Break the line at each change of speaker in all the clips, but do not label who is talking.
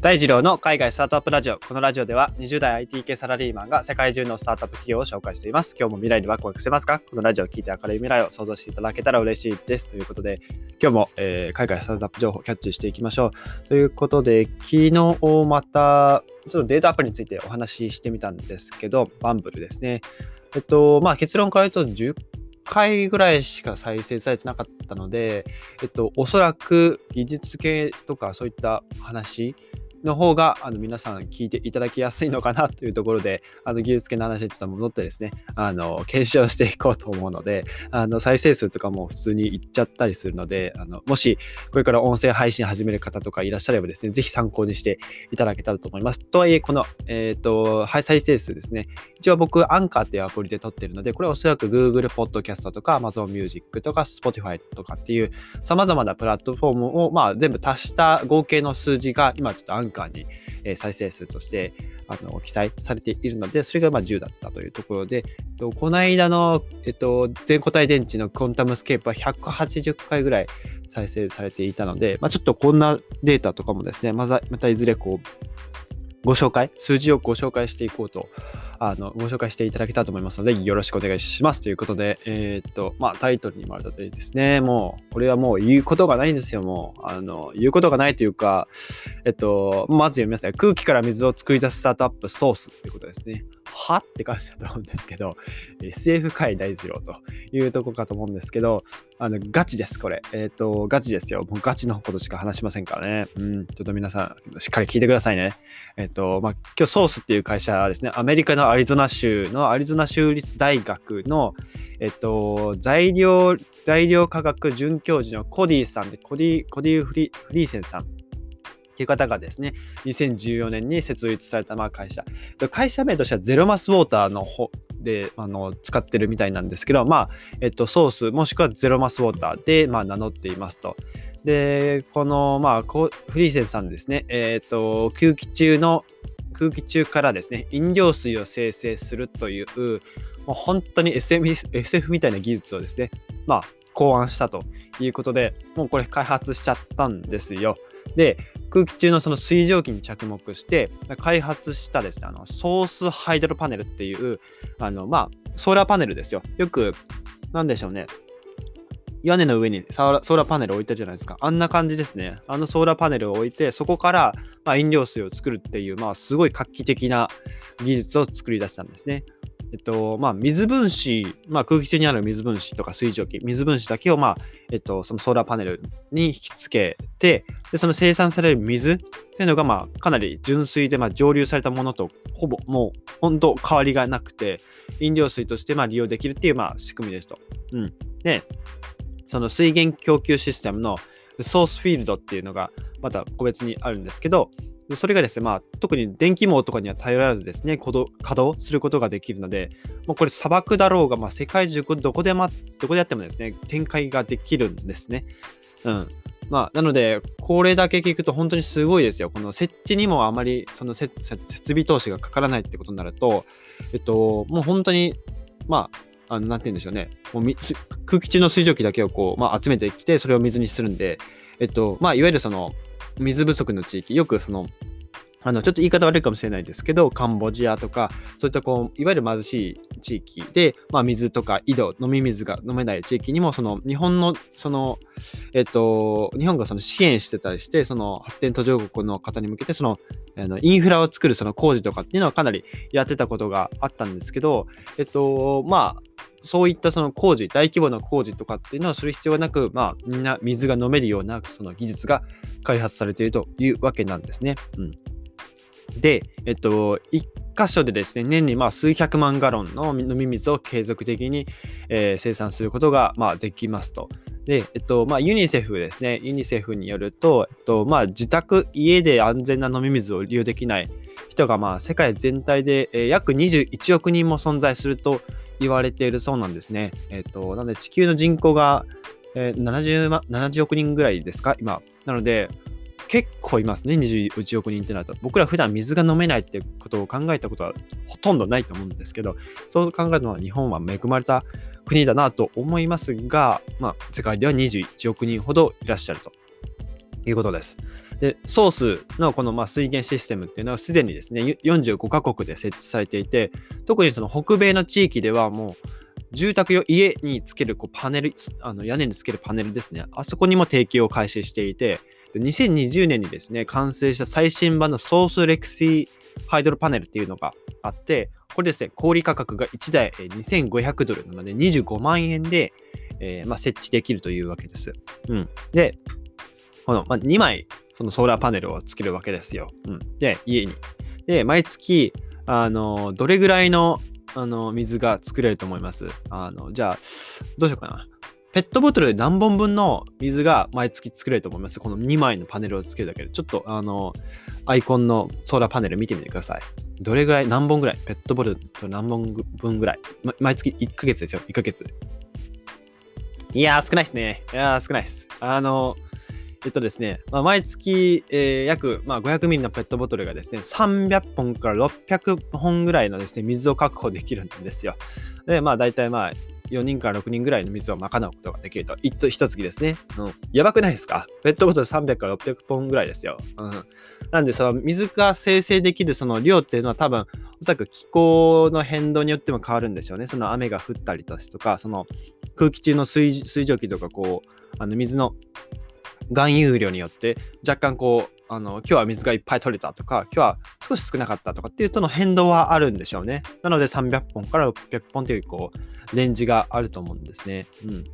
大二郎の海外スタートアップラジオ。このラジオでは20代 IT 系サラリーマンが世界中のスタートアップ企業を紹介しています。今日も未来にワクワクしてますか？このラジオを聞いて明るい未来を想像していただけたら嬉しいです。ということで、今日も、えー、海外スタートアップ情報をキャッチしていきましょう。ということで、昨日またちょっとデータアップについてお話ししてみたんですけど、バンブルですね。えっと、まあ結論から言うと10回ぐらいしか再生されてなかったので、えっと、おそらく技術系とかそういった話の方があの皆さん聞いていただきやすいのかなというところで、あの技術系の話ちょっと戻ってですね、あの検証していこうと思うので、あの再生数とかも普通にいっちゃったりするので、あのもしこれから音声配信始める方とかいらっしゃればですね、ぜひ参考にしていただけたらと思います。とはいえ、この、えっ、ー、と、再生数ですね、一応僕、アンカーっていうアプリで撮ってるので、これはおそらく Google Podcast とか Amazon Music とか Spotify とかっていう様々なプラットフォームを、まあ、全部足した合計の数字が今ちょっとアンカーに、え再生数としてあの記載されているので、それがまあ10だったというところで、とこの間の、えっと、全固体電池の QuantumScape は180回ぐらい再生されていたので、まあ、ちょっとこんなデータとかもですね、またまたいずれこう、ご紹介、数字をご紹介していこうとあの、ご紹介していただけたと思いますので、よろしくお願いします。ということで、えー、っと、まあ、タイトルにもあるとおりですね、もう、これはもう言うことがないんですよ、もう。あの、言うことがないというか、えっと、まず読みますね。空気から水を作り出すスタートアップソースということですね。はって感じだと思うんですけど、SF 界大二郎というとこかと思うんですけど、あの、ガチです、これ。えっ、ー、と、ガチですよ。もうガチのことしか話しませんからね。うん、ちょっと皆さん、しっかり聞いてくださいね。えっ、ー、と、まあ、今日ソースっていう会社はですね、アメリカのアリゾナ州のアリゾナ州立大学の、えっ、ー、と、材料、材料科学准教授のコディさんで、コディ、コディフリフリーセンさんっていう方がですね、2014年に設立されたまあ会社。会社名としてはゼロマスウォーターの方であの使ってるみたいなんですけど、まあ、えっと、ソースもしくはゼロマスウォーターで、まあ、名乗っていますと。で、この、まあ、フリーセンさんですね、えっと、空気中の、空気中からですね、飲料水を生成するという、もう本当に SF, SF みたいな技術をですね、まあ、考案したということで、もうこれ開発しちゃったんですよ。で、空気中のその水蒸気に着目して開発したですね、あのソースハイドロパネルっていう、あの、まあ、ソーラーパネルですよ。よく、なんでしょうね。屋根の上にソーラーパネル置いたじゃないですか。あんな感じですね。あのソーラーパネルを置いて、そこから、ま、飲料水を作るっていう、まあ、すごい画期的な技術を作り出したんですね。えっと、まあ、水分子、まあ、空気中にある水分子とか水蒸気、水分子だけを、まあ、えっと、そのソーラーパネルに引き付けて、で、その生産される水っていうのが、まあ、かなり純粋で、まあ、蒸留されたものと、ほぼ、もう、本当変わりがなくて、飲料水として、まあ、利用できるっていう、まあ、仕組みですと。うん。で、その水源供給システムのソースフィールドっていうのが、また個別にあるんですけど、それがですね、まあ、特に電気網とかには頼らずですね、稼働することができるので、もうこれ砂漠だろうが、まあ、世界中どこでも、どこでやってもですね、展開ができるんですね。うん。まあ、なので、これだけ聞くと本当にすごいですよ。この設置にもあまりその設備投資がかからないってことになると、えっと、もう本当に、まあ、あの、なて言うんでしょうね。もう空気中の水蒸気だけをこう、まあ、集めてきて、それを水にするんで、えっと、まあ、いわゆるその、水不足の地域、よくその、あの、ちょっと言い方悪いかもしれないですけど、カンボジアとか、そういったこう、いわゆる貧しい地域で、まあ、水とか井戸、飲み水が飲めない地域にも、その、日本の、その、えっと、日本がその支援してたりして、その、発展途上国の方に向けて、その、あのインフラを作るその工事とかっていうのはかなりやってたことがあったんですけど、えっと、まあ、そういったその工事、大規模な工事とかっていうのをする必要はなく、まあ、みんな水が飲めるようなその技術が開発されているというわけなんですね。うん。で、えっと、1箇所でですね、年にまあ数百万ガロンの飲み水を継続的に、えー、生産することがまあできますと。で、えっと、まあ、ユニセフですね。ユニセフによると、えっと、まあ、自宅、家で安全な飲み水を利用できない人が、まあ、世界全体で、えー、約21億人も存在すると言われているそうなんですね。えっと、なので、地球の人口が、えー、70, 70億人ぐらいですか、今。なので、結構いますね、21億人ってなると。僕ら普段水が飲めないってことを考えたことはほとんどないと思うんですけど、そう考えるのは日本は恵まれた国だなと思いますが、まあ、世界では21億人ほどいらっしゃるということです。で、ソースのこのま水源システムっていうのはすでにですね、45カ国で設置されていて、特にその北米の地域ではもう、住宅用家につけるこうパネル、あの屋根につけるパネルですね、あそこにも提供を開始していて、2020年にですね、完成した最新版のソースレクシーハイドロパネルっていうのがあって、これですね、小売価格が1台2500ドルなので25万円で、えー、まあ、設置できるというわけです。うん。で、この、まあ、2枚、そのソーラーパネルをつけるわけですよ。うん。で、家に。で、毎月、あの、どれぐらいの、あの、水が作れると思います？あの、じゃあ、どうしようかな。ペットボトルで何本分の水が毎月作れると思います？この2枚のパネルをつけるだけで。ちょっと、あの、アイコンのソーラーパネル見てみてください。どれぐらい、何本ぐらい？ペットボトル何本分ぐらい、ま、毎月1ヶ月ですよ。1ヶ月。いやー、少ないっすね。いやー、少ないっす。あの、えっとですね、まあ、毎月、えー、約、まあ、500ミリのペットボトルがですね、300本から600本ぐらいのですね、水を確保できるんですよ。で、まあ、大体まあ、4人から6人ぐらいの水を賄うことができると。一一月ですね。うん。やばくないですか？ペットボトル300から600本ぐらいですよ。うん。なんで、その水が生成できるその量っていうのは多分、おそらく気候の変動によっても変わるんでしょうね。その雨が降ったりとか、その空気中の水水蒸気とか、こう、あの水の含有量によって若干こうあの今日は水がいっぱい取れたとか今日は少し少なかったとかっていうとの変動はあるんでしょうね。なので300本から600本というこうレンジがあると思うんですね、うん、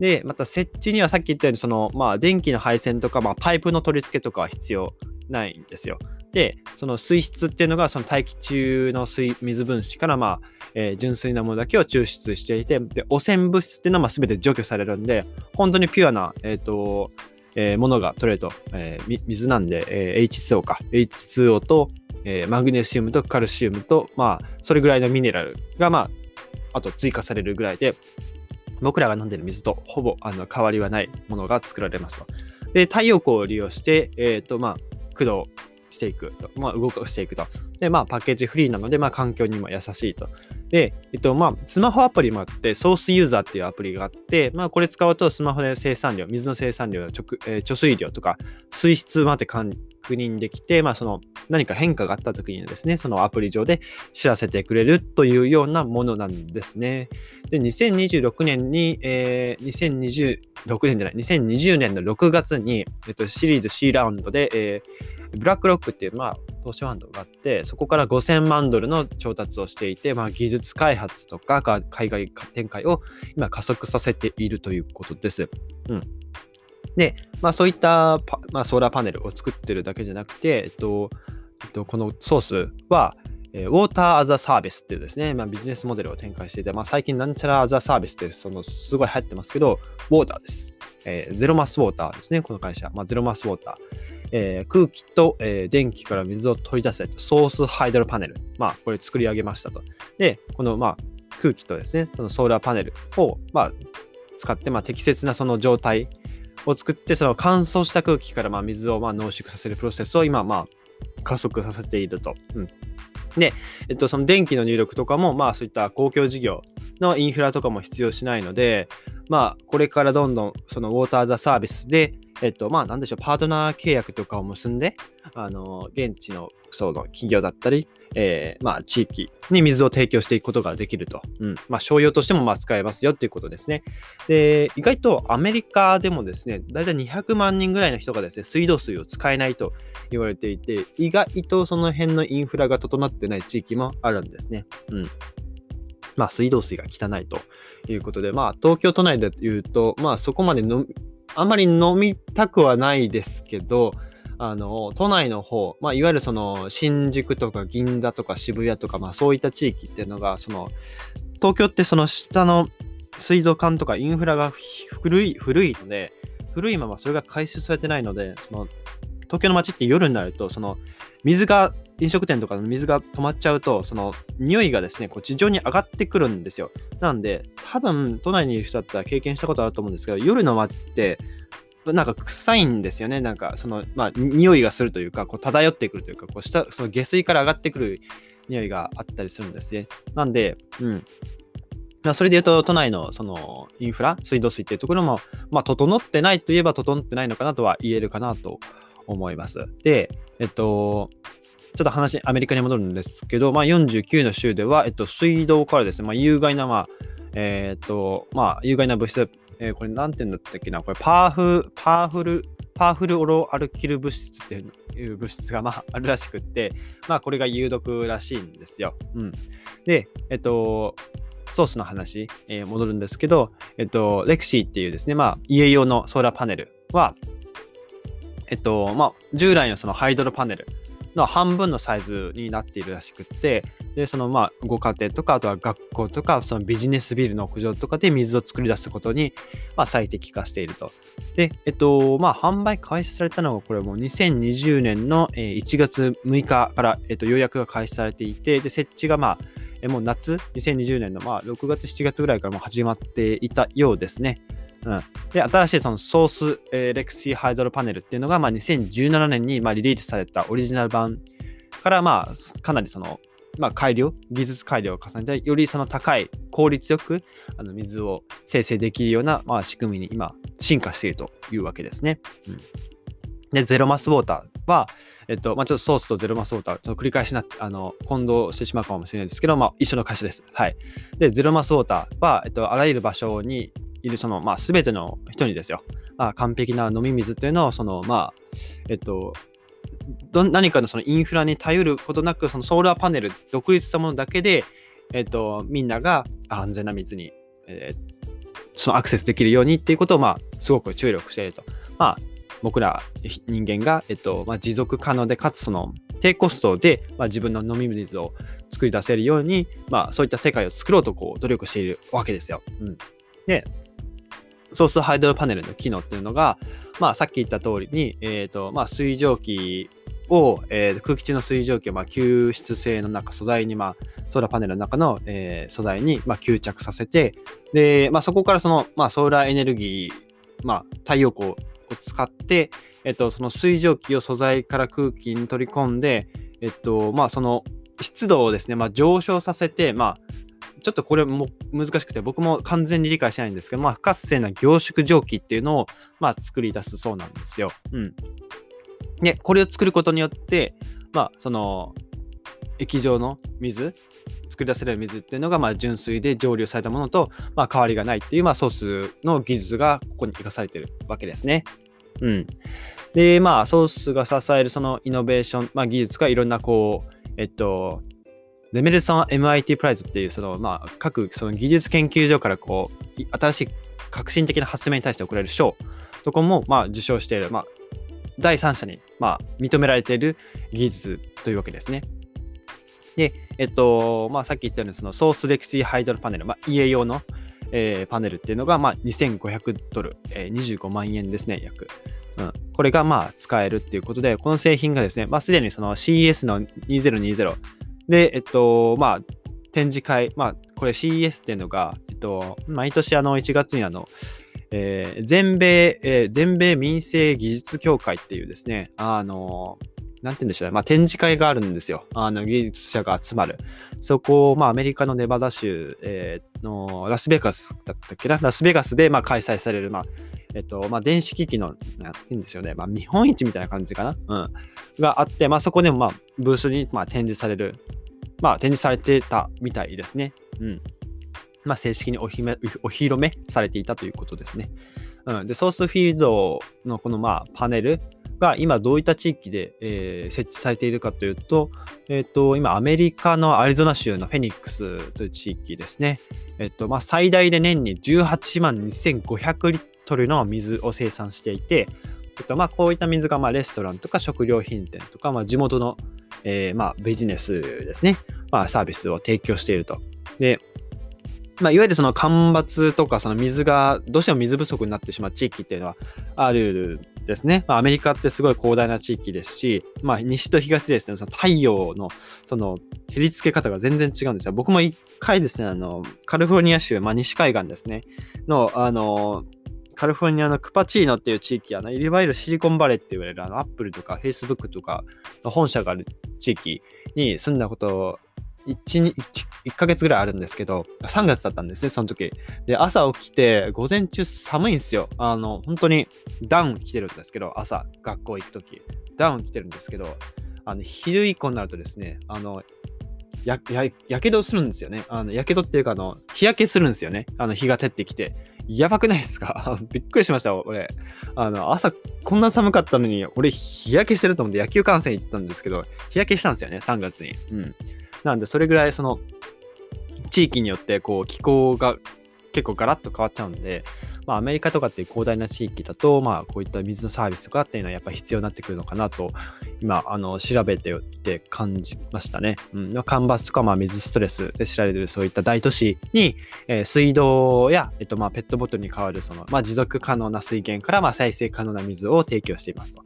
でまた設置にはさっき言ったようにそのまあ電気の配線とか、まあ、パイプの取り付けとかは必要ないんですよ。でその水質っていうのがその大気中の水水分子からまあ、えー、純粋なものだけを抽出していてで汚染物質っていうのはまあ全て除去されるんで本当にピュアなえっ、ー、とえー、ものが取れると、えー、水なんで、えー、H2O か。H2O と、えー、マグネシウムとカルシウムと、まあ、それぐらいのミネラルが、まあ、あと追加されるぐらいで、僕らが飲んでる水とほぼあの変わりはないものが作られますと。で、太陽光を利用して、えっ、ー、と、まあ、駆動していくと、まあ、動かしていくと。で、まあ、パッケージフリーなので、まあ、環境にも優しいと。で、えっと、まあ、スマホアプリもあって、ソースユーザーっていうアプリがあって、まあ、これ使うとスマホで生産量、水の生産量、直えー、貯水量とか、水質まで確認できて、まあ、その何か変化があった時にですね、そのアプリ上で知らせてくれるというようなものなんですね。で、2026年に、えー、2026年じゃない、2020年の6月に、えっと、シリーズ C ラウンドで、えーブラックロックっていう、まあ、投資ファンドがあって、そこから5000万ドルの調達をしていて、まあ、技術開発とか海外展開を今加速させているということです。うん。で、まあ、そういったまあ、ソーラーパネルを作ってるだけじゃなくて、えっと、えっと、このソースは、えー、ウォーターアザサービスっていうですね、まあ、ビジネスモデルを展開していて、まあ、最近なんちゃらアザサービスってそのすごい流行ってますけど、ウォーターです。えー、ゼロマスウォーターですね、この会社。まあ、ゼロマスウォーター。えー、空気と、えー、電気から水を取り出せとソースハイドロパネル。まあ、これ作り上げましたと。で、この、まあ、空気とですね、そのソーラーパネルを、まあ、使って、まあ、適切なその状態を作って、その乾燥した空気からまあ水をまあ濃縮させるプロセスを今、まあ、加速させていると。うん、で、えっと、その電気の入力とかも、まあ、そういった公共事業のインフラとかも必要しないので、まあ、これからどんどん、そのウォーターザサービスで、えっと、まあ、なんでしょう、パートナー契約とかを結んで、あの、現地の、その、企業だったり、えー、まあ、地域に水を提供していくことができると。うん。まあ、商用としても、まあ、使えますよっていうことですね。で、意外とアメリカでもですね、だいたい200万人ぐらいの人がですね、水道水を使えないと言われていて、意外とその辺のインフラが整ってない地域もあるんですね。うん。まあ、水道水が汚いということで、まあ、東京都内で言うと、まあ、そこまでのあんまり飲みたくはないですけど、あの、都内の方、まあ、いわゆるその、新宿とか銀座とか渋谷とか、まあ、そういった地域っていうのが、その、東京ってその下の水族館とかインフラが古い、古いので、古いままそれが回収されてないので、その、東京の街って夜になると、その、水が飲食店とかの水が止まっちゃうと、その匂いがですね、こう地上に上がってくるんですよ。なんで、多分都内にいる人だったら経験したことあると思うんですけど、夜の街って、なんか臭いんですよね。なんかその、まあ、匂いがするというか、こう漂ってくるというか、こう下、その下水から上がってくる匂いがあったりするんですね。なんで、うん。まあ、それで言うと、都内のそのインフラ、水道水っていうところも、まあ、整ってないといえば整ってないのかなとは言えるかなと思います。で、えっと、ちょっと話、アメリカに戻るんですけど、まあ、49の州では、えっと、水道からですね、まあ、有害な、まあ、えー、っと、まあ、有害な物質、えー、これなんて言うんだったっけな、これパワフ、パワフル、パワフルオロアルキル物質っていう物質が、まあ、あるらしくって、まあ、これが有毒らしいんですよ。うん。で、えっと、ソースの話、えー、戻るんですけど、えっと、レクシーっていうですね、まあ、家用のソーラーパネルは、えっと、まあ、従来のそのハイドロパネルの半分のサイズになっているらしくって、で、そのまあ、ご家庭とか、あとは学校とか、そのビジネスビルの屋上とかで水を作り出すことに、まあ、最適化していると。で、えっと、まあ、販売開始されたのが、これもう2020年の1月6日から、えっと、予約が開始されていて、で、設置がまあ、もう夏、2020年のまあ6月、7月ぐらいからも始まっていたようですね。うん、で新しいそのソース、えー、レクシーハイドロパネルっていうのが、まあ、2017年にまあリリースされたオリジナル版からまあかなりその、まあ、改良、技術改良を重ねて、よりその高い効率よくあの水を生成できるような、まあ、仕組みに今進化しているというわけですね。うん、で、ゼロマスウォーターは、えっと、まあ、ちょっとソースとゼロマスウォーター、ちょっと繰り返しな、あの、混同してしまうかもしれないですけど、まあ、一緒の会社です。はい。で、ゼロマスウォーターは、えっと、あらゆる場所にいるその、まあ、全ての人にですよ、まあ、完璧な飲み水っていうのを、その、まあ、えっと、ど何かのそのインフラに頼ることなく、そのソーラーパネル、独立したものだけで、えっと、みんなが安全な水に、えー、そのアクセスできるようにっていうことを、まあ、すごく注力していると。まあ、僕ら人間が、えっとまあ、持続可能で、かつその低コストで、まあ、自分の飲み水を作り出せるように、まあ、そういった世界を作ろうとこう努力しているわけですよ。うん、で、ソースハイドロパネルの機能っていうのが、まあ、さっき言った通りに、えーとまあ、水蒸気を、えー、空気中の水蒸気を、まあ、吸湿性の中、素材に、まあ、ソーラーパネルの中の、えー、素材に、まあ、吸着させて、で、まあ、そこからその、まあ、ソーラーエネルギー、まあ、太陽光を使って、えっと、その水蒸気を素材から空気に取り込んで、えっと、まあ、その湿度をですね、まあ、上昇させて、まあ、ちょっとこれも難しくて僕も完全に理解してないんですけど、まあ、不活性な凝縮蒸気っていうのを、まあ、作り出すそうなんですよ。うん。で、これを作ることによって、まあ、その、液状の水、作り出せる水っていうのが、まあ、純粋で蒸留されたものと、まあ、変わりがないっていう、まあ、ソースの技術がここに生かされてるわけですね。うん。で、まあ、ソースが支えるそのイノベーション、まあ、技術がいろんなこう、えっと、レメルソン MIT プライズっていう、その、まあ、各その技術研究所からこう、新しい革新的な発明に対して贈られる賞とかも、まあ、受賞している、まあ、第三者に、まあ、認められている技術というわけですね。で、えっと、まあ、さっき言ったように、そのソースレクシーハイドルパネル、まあ、家用の、えー、パネルっていうのが、まあ、2500ドル、えー、25万円ですね、約。うん、これがまあ使えるっていうことで、この製品がですね、まあ、すでにその CES の2020で、えっと、まあ、展示会、まあ、これ CES っていうのが、えっと、毎年あの1月にあの、えー、全米、えー、全米民生技術協会っていうですね、あの、なんて言うんでしょうね、まあ、展示会があるんですよ。あの、技術者が集まる。そこ、まあ、アメリカのネバダ州、えー、のラスベガスだったっけな、ラスベガスで、まあ、開催される、まあ、えっと、まあ、電子機器の、なんて言うんですよね、まあ、見本市みたいな感じかな、うん、があって、まあ、そこでも、まあ、ブースに、まあ、展示される、まあ、展示されてたみたいですね。うん。まあ、正式におひめお披露目されていたということですね。うん、で、ソースフィールドのこの、まあ、パネルが今どういった地域で、えー、設置されているかというと、え、ー、と、今アメリカのアリゾナ州のフェニックスという地域ですね。え、ー、と、まあ、最大で年に18万2500リットルの水を生産していて、えっとまあ、こういった水がまあレストランとか食料品店とか、まあ、地元の、えー、まあビジネスですね、まあ、サービスを提供していると。で、まあ、いわゆるその干ばつとかその水がどうしても水不足になってしまう地域っていうのはあるですね。まあ、アメリカってすごい広大な地域ですし、まあ、西と東ですね、その太陽のその照り付け方が全然違うんですよ。僕も一回ですね、あのカリフォルニア州、まあ、西海岸ですね、のあのカリフォルニアのクパチーノっていう地域は、いわゆるシリコンバレーって言われるあのアップルとかフェイスブックとかの本社がある地域に住んだこと 1, 1, 1ヶ月ぐらいあるんですけど、3月だったんですね、その時。で、朝起きて、午前中寒いんですよ。あの、本当にダウン着てるんですけど、朝、学校行く時。ダウン着てるんですけど、あの、昼以降になるとですね、あの、や、や、やけどするんですよね。あの、やけどっていうか、あの、日焼けするんですよね。あの、日が照ってきて。やばくないですか？びっくりしました、俺。あの、朝、こんな寒かったのに、俺、日焼けしてると思って野球観戦行ったんですけど、日焼けしたんですよね、3月に。うん。なんで、それぐらい、その、地域によって、こう、気候が結構ガラッと変わっちゃうんで、まあ、アメリカとかっていう広大な地域だと、まあ、こういった水のサービスとかっていうのはやっぱ必要になってくるのかなと、今、あの、調べていて感じましたね。うん。カンバスとか、まあ、水ストレスで知られてるそういった大都市に、えー、水道や、えっと、まあ、ペットボトルに代わる、その、まあ、持続可能な水源から、まあ、再生可能な水を提供していますと。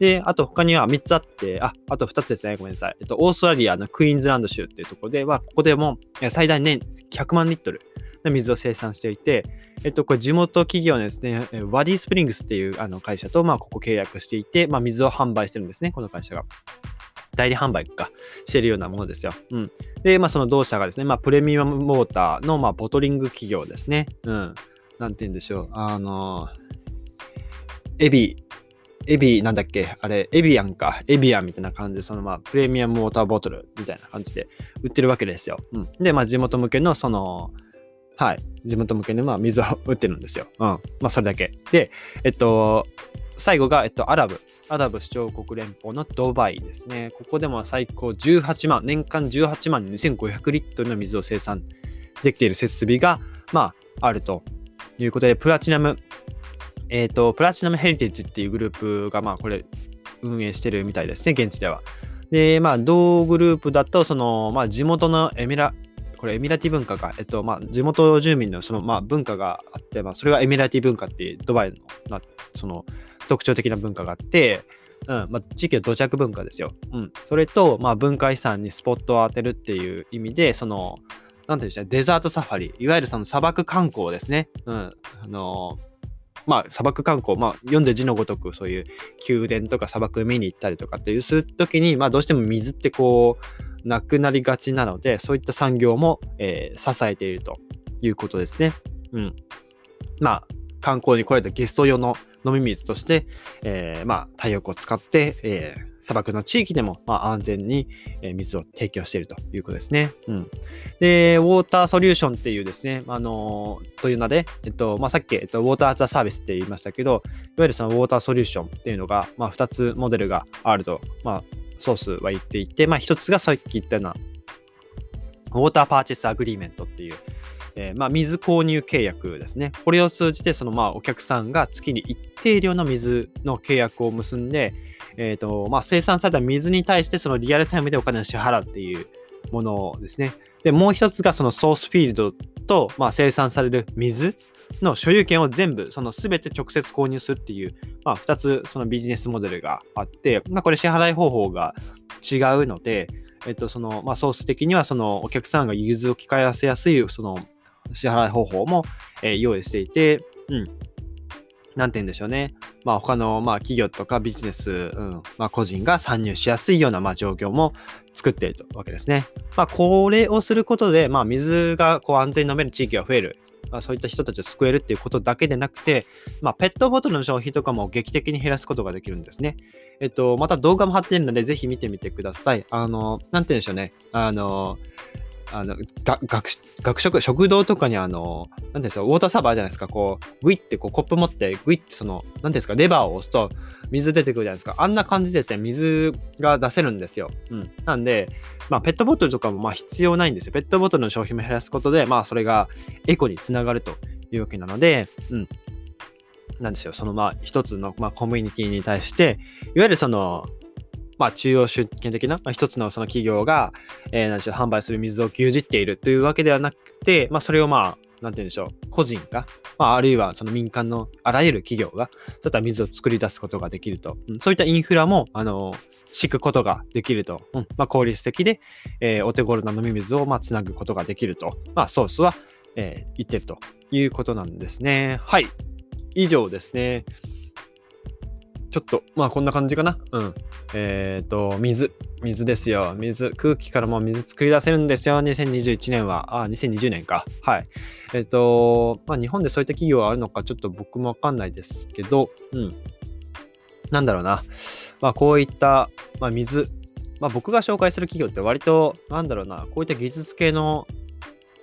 で、あと他には3つあって、あ、あと2つですね。ごめんなさい。えっと、オーストラリアのクイーンズランド州っていうところでは、ここでも最大年100万リットル水を生産していて、えっと、これ地元企業のですね、ワディスプリングスっていうあの会社と、まあ、ここ契約していて、まあ、水を販売してるんですね、この会社が。代理販売かしてるようなものですよ。うん。で、まあ、その同社がですね、まあ、プレミアムモーターの、まあ、ボトリング企業ですね。うん。なんて言うんでしょう。あの、エビ、エビなんだっけあれ、エビアンか。エビアンみたいな感じで、そのまあ、プレミアムウォーターボトルみたいな感じで売ってるわけですよ。うん。で、まあ、地元向けの、その、はい。地元向けにまあ水を売ってるんですよ。うん。まあそれだけ。で、えっと、最後が、えっと、アラブ。アラブ首長国連邦のドバイですね。ここでも最高18万、年間18万2500リットルの水を生産できている設備が、まあ、あるということで、プラチナム、えっ、と、プラチナムヘリテージっていうグループが、まあ、これ、運営してるみたいですね、現地では。で、まあ、同グループだと、その、まあ、地元のエミラ、これエミラティ文化が、えっと、まあ、地元住民のその、まあ、文化があって、まあ、それがエミラティ文化っていうドバイの、まあ、その、特徴的な文化があって、うんまあ、地域の土着文化ですよ。うん。それと、まあ、文化遺産にスポットを当てるっていう意味で、その、なんていうんですか、デザートサファリ、いわゆるその砂漠観光ですね。うん。あのまあ、砂漠観光、まあ、読んで字のごとくそういう宮殿とか砂漠見に行ったりとかっていうするときに、まあ、どうしても水ってこう、なくなりがちなので、そういった産業も、えー、支えているということですね。うん。まあ、観光に来られたゲスト用の飲み水として、えー、まあ、太陽光を使って、えー、砂漠の地域でも、まあ、安全に、水を提供しているということですね。うん。で、ウォーターソリューションっていうですね、あのー、という名で、えっと、まあ、さっき、えっと、ウォーターアザサービスって言いましたけど、いわゆるそのウォーターソリューションっていうのが、まあ、2つモデルがあると、まあ、ソースは言っていて、まあ、一つがさっき言ったような、ウォーターパーチェスアグリーメントっていう、えー、まあ、水購入契約ですね。これを通じて、そのまあお客さんが月に一定量の水の契約を結んで、えーとまあ、生産された水に対してそのリアルタイムでお金を支払うっていうものですね。で、もう一つがそのソースフィールドと、まあ、生産される水の所有権を全部、その全て直接購入するっていう、まあ、2つそのビジネスモデルがあって、まあ、これ支払い方法が違うので、えっと、その、まあ、ソース的には、その、お客さんが融通を聞かせやすい、その、支払い方法も、え、用意していて、うん。なんて言うんでしょうね。まあ、他の、まあ、企業とかビジネス、うんまあ、個人が参入しやすいような、まあ、状況も作っているわけですね。まあ、これをすることで、まあ、水がこう安全に飲める地域が増える。まあ、そういった人たちを救えるっていうことだけでなくて、まあ、ペットボトルの消費とかも劇的に減らすことができるんですね。えっと、また動画も貼っているので、ぜひ見てみてください。あの、なんて言うんでしょうね。あの、あの、が学学食、食堂とかにあの、なんですか、ウォーターサーバーじゃないですか、こう、グイってこうコップ持って、グイってその、なんですか、レバーを押すと水出てくるじゃないですか。あんな感じでですね、水が出せるんですよ。うん。なんで、まあ、ペットボトルとかもまあ必要ないんですよ。ペットボトルの消費も減らすことで、まあ、それがエコにつながるというわけなので、うん。なんですよ、そのまあ一つのまあコミュニティに対して、いわゆるそのまあ、中央集権的な、まあ、一つのその企業が、えー、なんでしょう、販売する水を牛耳っているというわけではなくて、まあ、それをまあ、なんて言うんでしょう、個人が、まあ、あるいはその民間のあらゆる企業が、そういった水を作り出すことができると。うん、そういったインフラも、あの、敷くことができると。うん、まあ、効率的で、えー、お手頃な飲み水を、まあ、つなぐことができると。まあ、ソースは、えー、言ってるということなんですね。はい。以上ですね。ちょっと、まあこんな感じかな。うん。えっ、ー、と、水。水ですよ。水。空気からも水作り出せるんですよ。2021年は。あ、2020年か。はい。えっ、ー、と、まあ日本でそういった企業はあるのかちょっと僕もわかんないですけど、うん。なんだろうな。まあこういった、まあ水。まあ僕が紹介する企業って割と、なんだろうな。こういった技術系の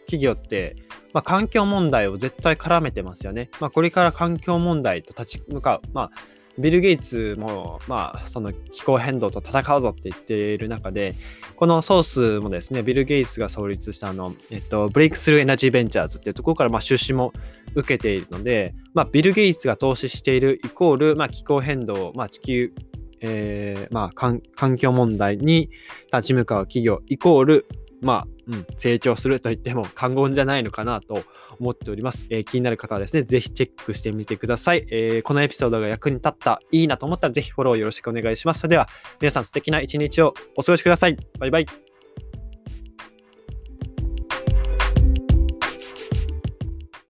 企業って、まあ、環境問題を絶対絡めてますよね。まあ、これから環境問題と立ち向かう。まあ、ビル・ゲイツも、まあ、その気候変動と戦うぞって言っている中で、このソースもですね、ビル・ゲイツが創立したあの、えっと、ブレイクスルーエナジーベンチャーズっていうところから、まあ、出資も受けているので、まあ、ビル・ゲイツが投資しているイコール、まあ、気候変動、まあ、地球、えー、まあ、環境問題に立ち向かう企業イコール、まあ、うん、成長すると言っても過言じゃないのかなと思っております。えー、気になる方はですね、ぜひチェックしてみてください。えー、このエピソードが役に立った、いいなと思ったらぜひフォローよろしくお願いします。それでは、皆さん素敵な一日をお過ごしください。バイバイ。